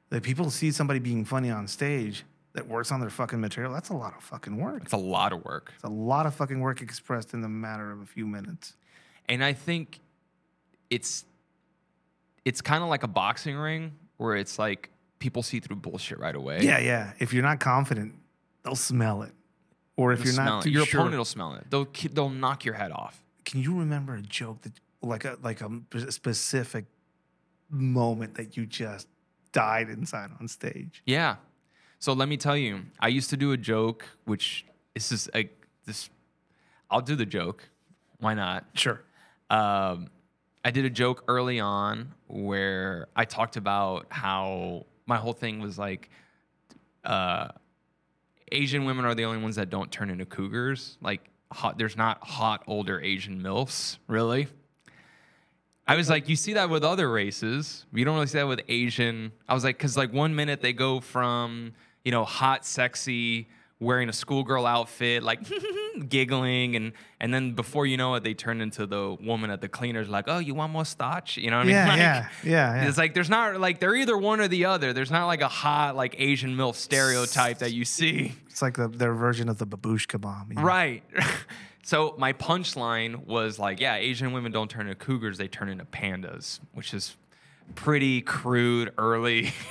A: That people see somebody being funny on stage that works on their fucking material. That's a lot of fucking work.
B: It's a lot of work.
A: It's a lot of fucking work expressed in the matter of a few minutes.
B: And I think it's it's kind of like a boxing ring where it's like people see through bullshit right away.
A: Yeah, yeah. If you're not confident, they'll smell it, Or if
B: They'll
A: you're
B: smell
A: not
B: it.
A: too
B: your
A: sure,
B: opponent will smell it. They'll ki- they'll knock your head off.
A: can you remember a joke that like a like a specific moment that you just died inside on stage?
B: Yeah. So let me tell you, I used to do a joke, which this is a this. I'll do the joke. Why not?
A: Sure.
B: Um, I did a joke early on where I talked about how my whole thing was like, uh, Asian women are the only ones that don't turn into cougars. Like, hot, there's not hot older Asian milfs, really. I was like, you see that with other races. You don't really see that with Asian. I was like, because like one minute they go from you know hot, sexy, wearing a schoolgirl outfit, like giggling, and and then before you know it, they turn into the woman at the cleaners, like, oh, you want more starch? You know what I mean?
A: Yeah,
B: Like,
A: yeah, yeah, yeah.
B: It's like there's not like they're either one or the other. There's not like a hot like Asian milf stereotype that you see.
A: It's like the, their version of the babushka bomb. you know?
B: Right. so my punchline was like, yeah, Asian women don't turn into cougars, they turn into pandas, which is pretty crude early.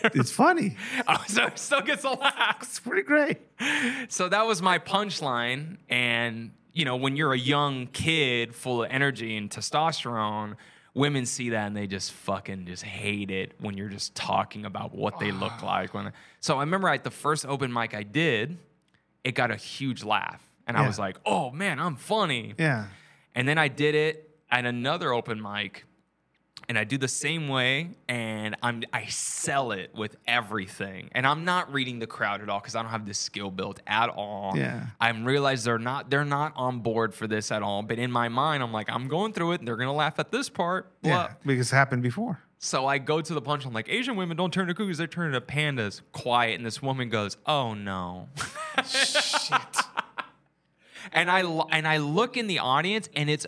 A: It's funny.
B: oh, so it still gets a laugh.
A: It's pretty great.
B: So that was my punchline. And, you know, when you're a young kid full of energy and testosterone, women see that and they just fucking just hate it when you're just talking about what they look ah. like. When so I remember at the first open mic I did, it got a huge laugh. And I was like, oh man, I'm funny.
A: Yeah.
B: And then I did it at another open mic, and I do the same way, and I'm I sell it with everything, and I'm not reading the crowd at all because I don't have this skill built at all.
A: Yeah.
B: I'm realized they're not they're not on board for this at all. But in my mind, I'm like, I'm going through it, and they're gonna laugh at this part.
A: Yeah.
B: Blah.
A: Because it happened before.
B: So I go to the punch. I'm like, Asian women don't turn to cougars; they turn to pandas. Quiet, and this woman goes, "Oh no."
A: Shit.
B: and I and I look in the audience, and it's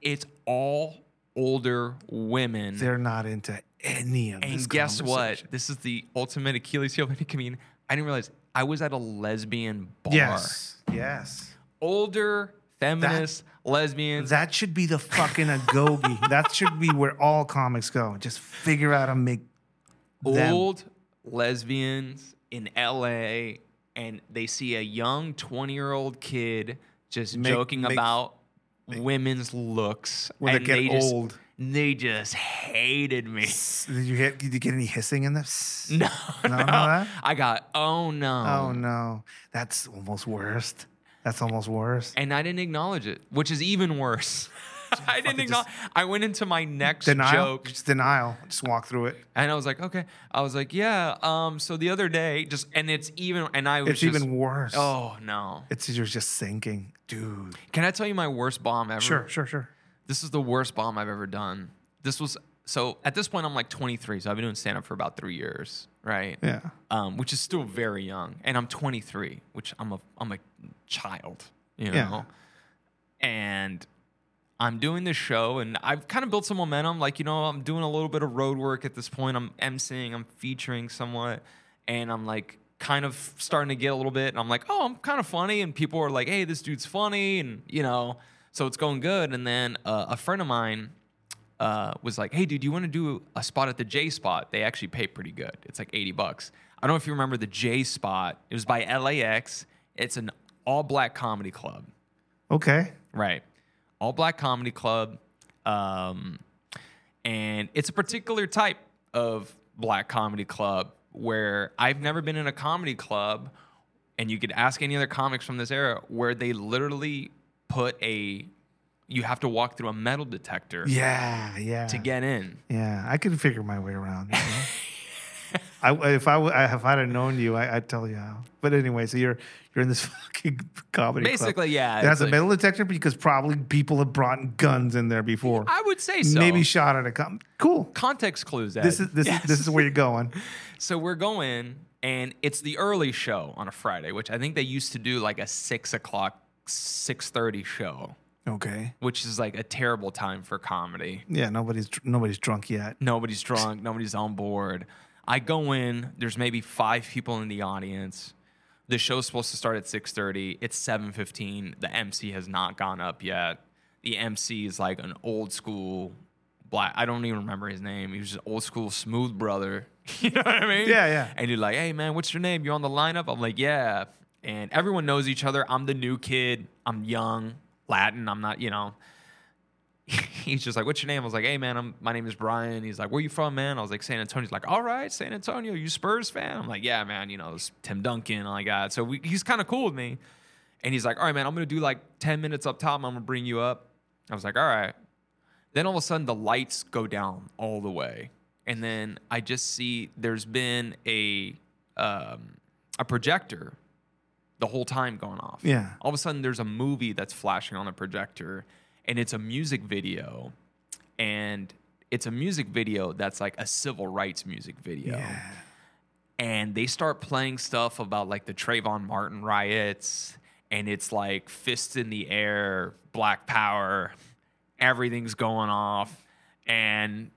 B: it's all older women.
A: They're not into any of this.
B: and guess what? This is the ultimate Achilles heel of any comedian. I didn't realize I was at a lesbian bar.
A: Yes. Yes.
B: Older feminist lesbians.
A: That should be the fucking agoge. that should be where all comics go. Just figure out how to make them.
B: old lesbians in LA and they see a young 20 year old kid just
A: Make-
B: joking
A: make-
B: about women's looks
A: When they get
B: just,
A: old.
B: they just hated me
A: Did you get? Did you get any hissing in this?
B: no
A: No,
B: no, i got oh no
A: Oh no, that's almost worst. That's almost worse.
B: and i didn't acknowledge it which is even worse i didn't acknowledge i went into my next
A: Denial.
B: joke
A: Just denial. Just walk through it.
B: and i was like okay i was like yeah um so the other day just and it's even and i was
A: It's
B: just,
A: even worse.
B: oh no
A: It's you're just sinking, dude.
B: Can I tell you my worst bomb ever?
A: Sure, sure, sure.
B: This is the worst bomb I've ever done. This was so at this point I'm like 23, so I've been doing stand up for about three years, right?
A: Yeah.
B: Um, which is still very young, and I'm 23, which I'm a I'm a child, you know.
A: Yeah.
B: And I'm doing this show, and I've kind of built some momentum. Like you know, I'm doing a little bit of road work at this point. I'm emceeing, I'm featuring somewhat, and I'm like kind of starting to get a little bit. And I'm like, oh, I'm kind of funny, and people are like, hey, this dude's funny, and you know, so it's going good. And then uh, a friend of mine uh, was like, "Hey, dude, you want to do a spot at the J Spot? They actually pay pretty good. It's like eighty bucks. I don't know if you remember the J Spot. It was by LAX. It's an all-black comedy club,
A: Okay.
B: right? All-black comedy club, um, and it's a particular type of black comedy club where I've never been in a comedy club, and you could ask any other comics from this era where they literally put a you have to walk through a metal detector
A: Yeah, yeah.
B: to get in.
A: Yeah, I could figure my way around. you know? I, if I if I'd have known you, I, I'd tell you how. But anyway, so you're you're in this fucking comedy club.
B: Basically, yeah.
A: It has a
B: like-
A: metal detector because probably people have brought guns in there before.
B: I would say so.
A: Maybe shot at a com. Cool.
B: context clues. Ed.
A: This is this
B: Yes.
A: is this is where you're going.
B: So we're going, and it's the early show on a Friday, which I think they used to do like a six o'clock, six thirty show,
A: Okay.
B: which is like a terrible time for comedy.
A: Yeah. Nobody's nobody's drunk yet.
B: Nobody's drunk. nobody's on board. I go in. There's maybe five people in the audience. The show's supposed to start at 6:30. It's 7:15. The MC has not gone up yet. The MC is like an old school black. I don't even remember his name. He was just old school smooth brother. you know what I mean?
A: Yeah, yeah.
B: And you're like, hey man, what's your name? You're on the lineup? I'm like, yeah. and everyone knows each other. I'm the new kid. I'm young, Latin. I'm not, you know. He's just like, "What's your name?" I was like, "Hey, man, I'm my name is Bryan." He's like, "Where you from, man?" I was like, "San Antonio." He's like, "All right, San Antonio. You Spurs fan?" I'm like, "Yeah, man. You know, it's Tim Duncan all like that." So we, he's kind of cool with me, and he's like, "All right, man. I'm gonna do like ten minutes up top. I'm gonna bring you up." I was like, "All right." Then all of a sudden, the lights go down all the way, and then I just see there's been a um, a projector the whole time going off.
A: Yeah.
B: All of a sudden, there's a movie that's flashing on the projector, and it's a music video, and it's a music video that's like a civil rights music video.
A: Yeah.
B: And they start playing stuff about like the Trayvon Martin riots, and it's like fists in the air, black power, everything's going off, and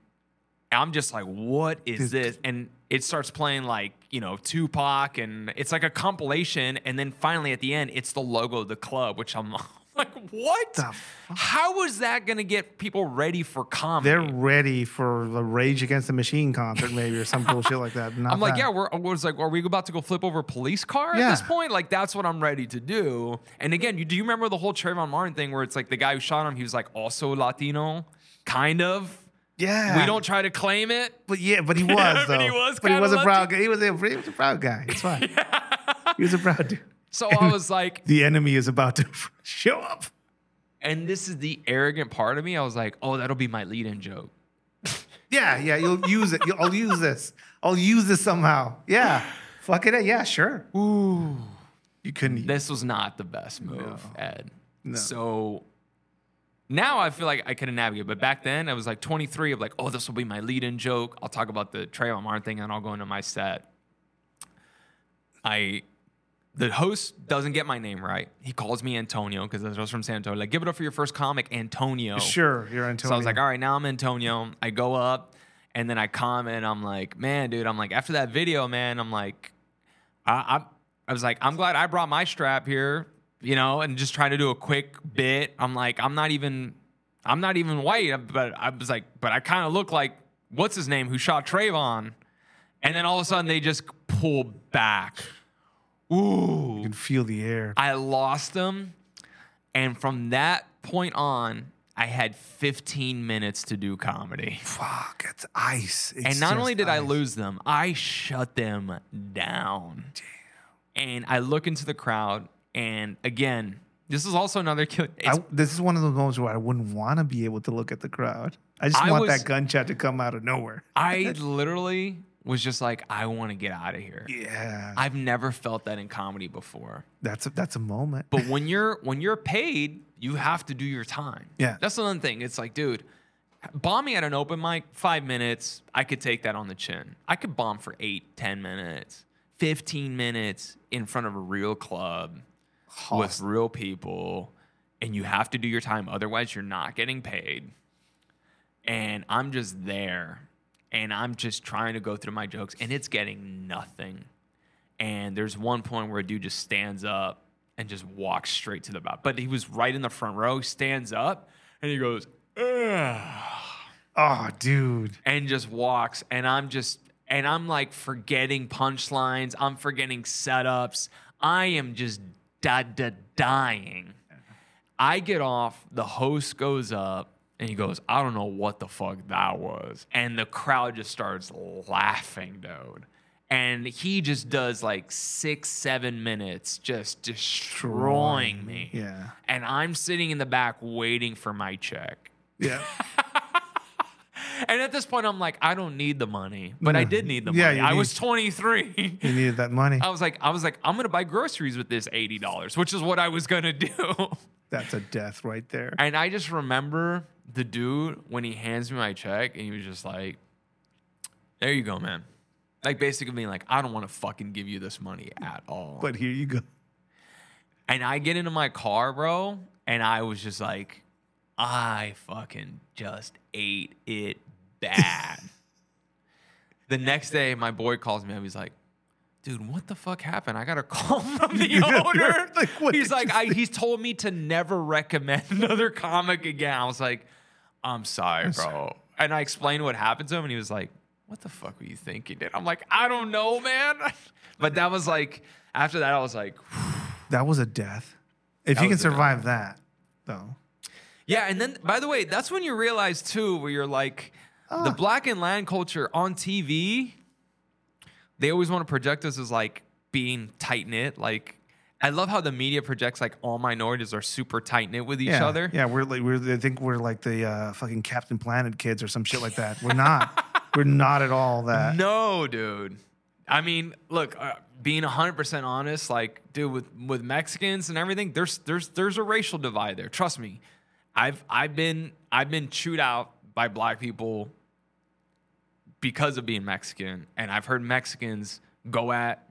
B: I'm just like, what is this? And it starts playing like, you know, Tupac and it's like a compilation. And then finally at the end, it's the logo of the club, which I'm like, what?
A: The fuck?
B: How is that going to get people ready for comedy?
A: They're ready for the Rage Against the Machine concert, maybe, or some bullshit like that. Not
B: I'm like,
A: that.
B: yeah, we're I was like, are we about to go flip over a police car
A: Yeah.
B: at this point? Like, that's what I'm ready to do. And again, you do you remember the whole Trayvon Martin thing where it's like the guy who shot him, he was like also Latino, kind of.
A: yeah.
B: We don't try to claim it.
A: But yeah, but he was though.
B: But he was
A: But he was a proud guy. He was a he was a proud guy. It's fine. He was a proud dude.
B: So I was like,
A: The enemy is about to show up.
B: and this is the arrogant part of me. I was like, oh, that'll be my lead-in joke.
A: Yeah, yeah. You'll use it. You'll, I'll use this. I'll use this somehow. Yeah. Fuck it. Yeah, sure.
B: Ooh.
A: You couldn't.
B: This was not the best move,
A: No.
B: Ed.
A: No.
B: So now I feel like I couldn't navigate. but back then I was like 23 of like, oh, this will be my lead-in joke. I'll talk about the Trayvon Martin thing and I'll go into my set. I the host doesn't get my name right. He calls me Antonio because I was from San Antonio. Like, give it up for your first comic, Antonio.
A: Sure, you're Antonio.
B: So I was like, all right, now I'm Antonio. I go up and then I comment. I'm like, man, dude, I'm like, after that video, man, I'm like, I, I, I was like, I'm glad I brought my strap here, you know, and just trying to do a quick bit. I'm like, I'm not even, I'm not even white, uh, but I was like, but I kind of look like what's his name who shot Trayvon, and then all of a sudden they just pull back. Ooh.
A: You can feel the air.
B: I lost them. And from that point on, I had 15 minutes to do comedy.
A: Fuck, it's ice. It's
B: and not only did I lose them, I shut them down. Damn. And I look into the crowd, and again, this is also another kill.
A: I, this is one of those moments where I wouldn't want to be able to look at the crowd. I just
B: I
A: want
B: was-
A: that gunshot to come out of nowhere.
B: I literally was just like, I want to get out of here.
A: Yeah,
B: I've never felt that in comedy before.
A: that's a, that's a moment.
B: But when you're when you're paid, you have to do your time.
A: Yeah.
B: That's another thing. It's like, dude, bombing at an open mic, five minutes, I could take that on the chin. I could bomb for eight, ten minutes, 15 minutes in front of a real club with real people, and you have to do your time. Otherwise, you're not getting paid. And I'm just there, and I'm just trying to go through my jokes, and it's getting nothing. And there's one point where a dude just stands up and just walks straight to the back. But he was right in the front row, stands up, and he goes, Ugh
A: oh, dude.
B: and just walks and i'm just and i'm like forgetting punchlines i'm forgetting setups i am just da- da- dying i get off the host goes up and he goes i don't know what the fuck that was and the crowd just starts laughing dude and he just does like six seven minutes just destroying me
A: Yeah,
B: and i'm sitting in the back waiting for my check
A: yeah.
B: and at this point, I'm like, I don't need the money, but I did need the
A: Yeah,
B: money. I
A: need-
B: was 23.
A: you needed that money.
B: I was like, I was like, I'm gonna buy groceries with this eighty dollars, which is what I was gonna do.
A: That's a death right there.
B: and I just remember the dude when he hands me my check, and he was just like, "There you go, man." Like basically being like, I don't want to fucking give you this money at all.
A: But here you go.
B: And I get into my car, bro, and I was just like, I fucking just ate it bad. the next day, my boy calls me up. He's like, dude, what the fuck happened? I got a call from the owner.
A: Like,
B: he's like, I, he's told me to never recommend another comic again. I was like, I'm sorry, bro. And I explained what happened to him, and he was like, what the fuck were you thinking, dude? I'm like, I don't know, man. but that was like, after that, I was like,
A: That was a death. If
B: That
A: you can
B: a death.
A: survive that, though.
B: yeah. And then, by the way, that's when you realize too, where you're like, the
A: Ah.
B: black and land culture on TV. They always want to project us as like being tight knit. Like, I love how the media projects like all minorities are super tight knit with each
A: yeah,
B: other.
A: Yeah, we're like we're they think we're like the uh, fucking Captain Planet kids or some shit like that. We're not. we're not at all that.
B: No, dude. I mean, look, uh, being 100% honest, like, dude, with, with Mexicans and everything, there's there's there's a racial divide there. Trust me. I've I've been I've been chewed out by black people because of being Mexican, and I've heard Mexicans go at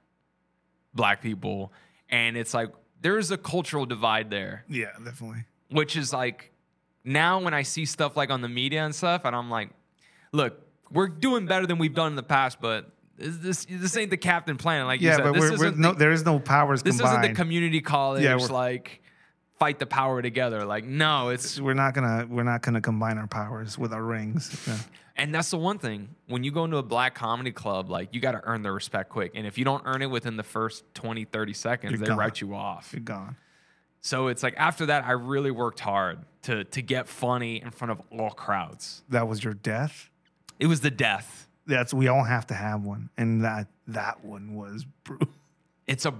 B: black people, and it's like there's a cultural divide there
A: Yeah, definitely.
B: which is like now when I see stuff like on the media and stuff, and I'm like, look, we're doing better than we've done in the past, but this this, this ain't the Captain Planet, like you said.
A: but
B: this
A: we're, we're
B: isn't
A: no,
B: the,
A: there is no powers
B: this
A: combined.
B: isn't the community college
A: Yeah,
B: like fight the power together. Like no, it's
A: we're not gonna we're not gonna combine our powers with our rings. Yeah.
B: And that's the one thing when you go into a black comedy club, like you got to earn their respect quick, and if you don't earn it within the first 20, 30 seconds,
A: You're
B: they
A: gone.
B: write you off.
A: You're gone.
B: So it's like after that, I really worked hard to to get funny in front of all crowds.
A: That was your death.
B: It was the death.
A: That's we all have to have one, and that that one was brutal.
B: it's a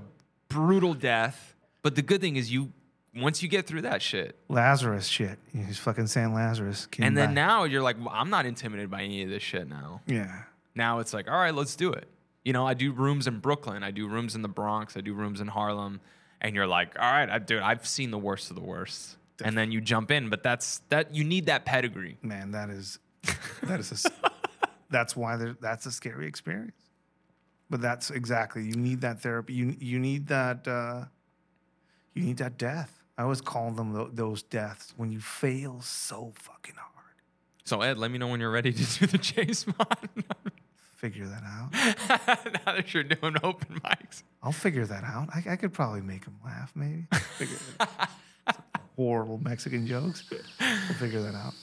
B: brutal death. But the good thing is you once you get through that shit,
A: Lazarus shit. He's fucking saying Lazarus. came
B: and then
A: back.
B: now you're like, well, I'm not intimidated by any of this shit now.
A: yeah,
B: Now it's like, all right, let's do it. You know, I do rooms in Brooklyn, I do rooms in the Bronx, I do rooms in Harlem, and you're like, all right, I, dude, I've seen the worst of the worst. And then you jump in, but that's that you need that pedigree.
A: man, that is that is a, that's why there, that's a scary experience. But that's exactly you need that therapy. You you need that uh, you need that death. I always call them tho- those deaths when you fail so fucking hard.
B: So Ed, let me know when you're ready to do the chase mod.
A: Figure that out.
B: now that you're doing open mics.
A: I'll figure that out. I, I could probably make them laugh. Maybe figure it out. horrible Mexican jokes. We'll figure that out.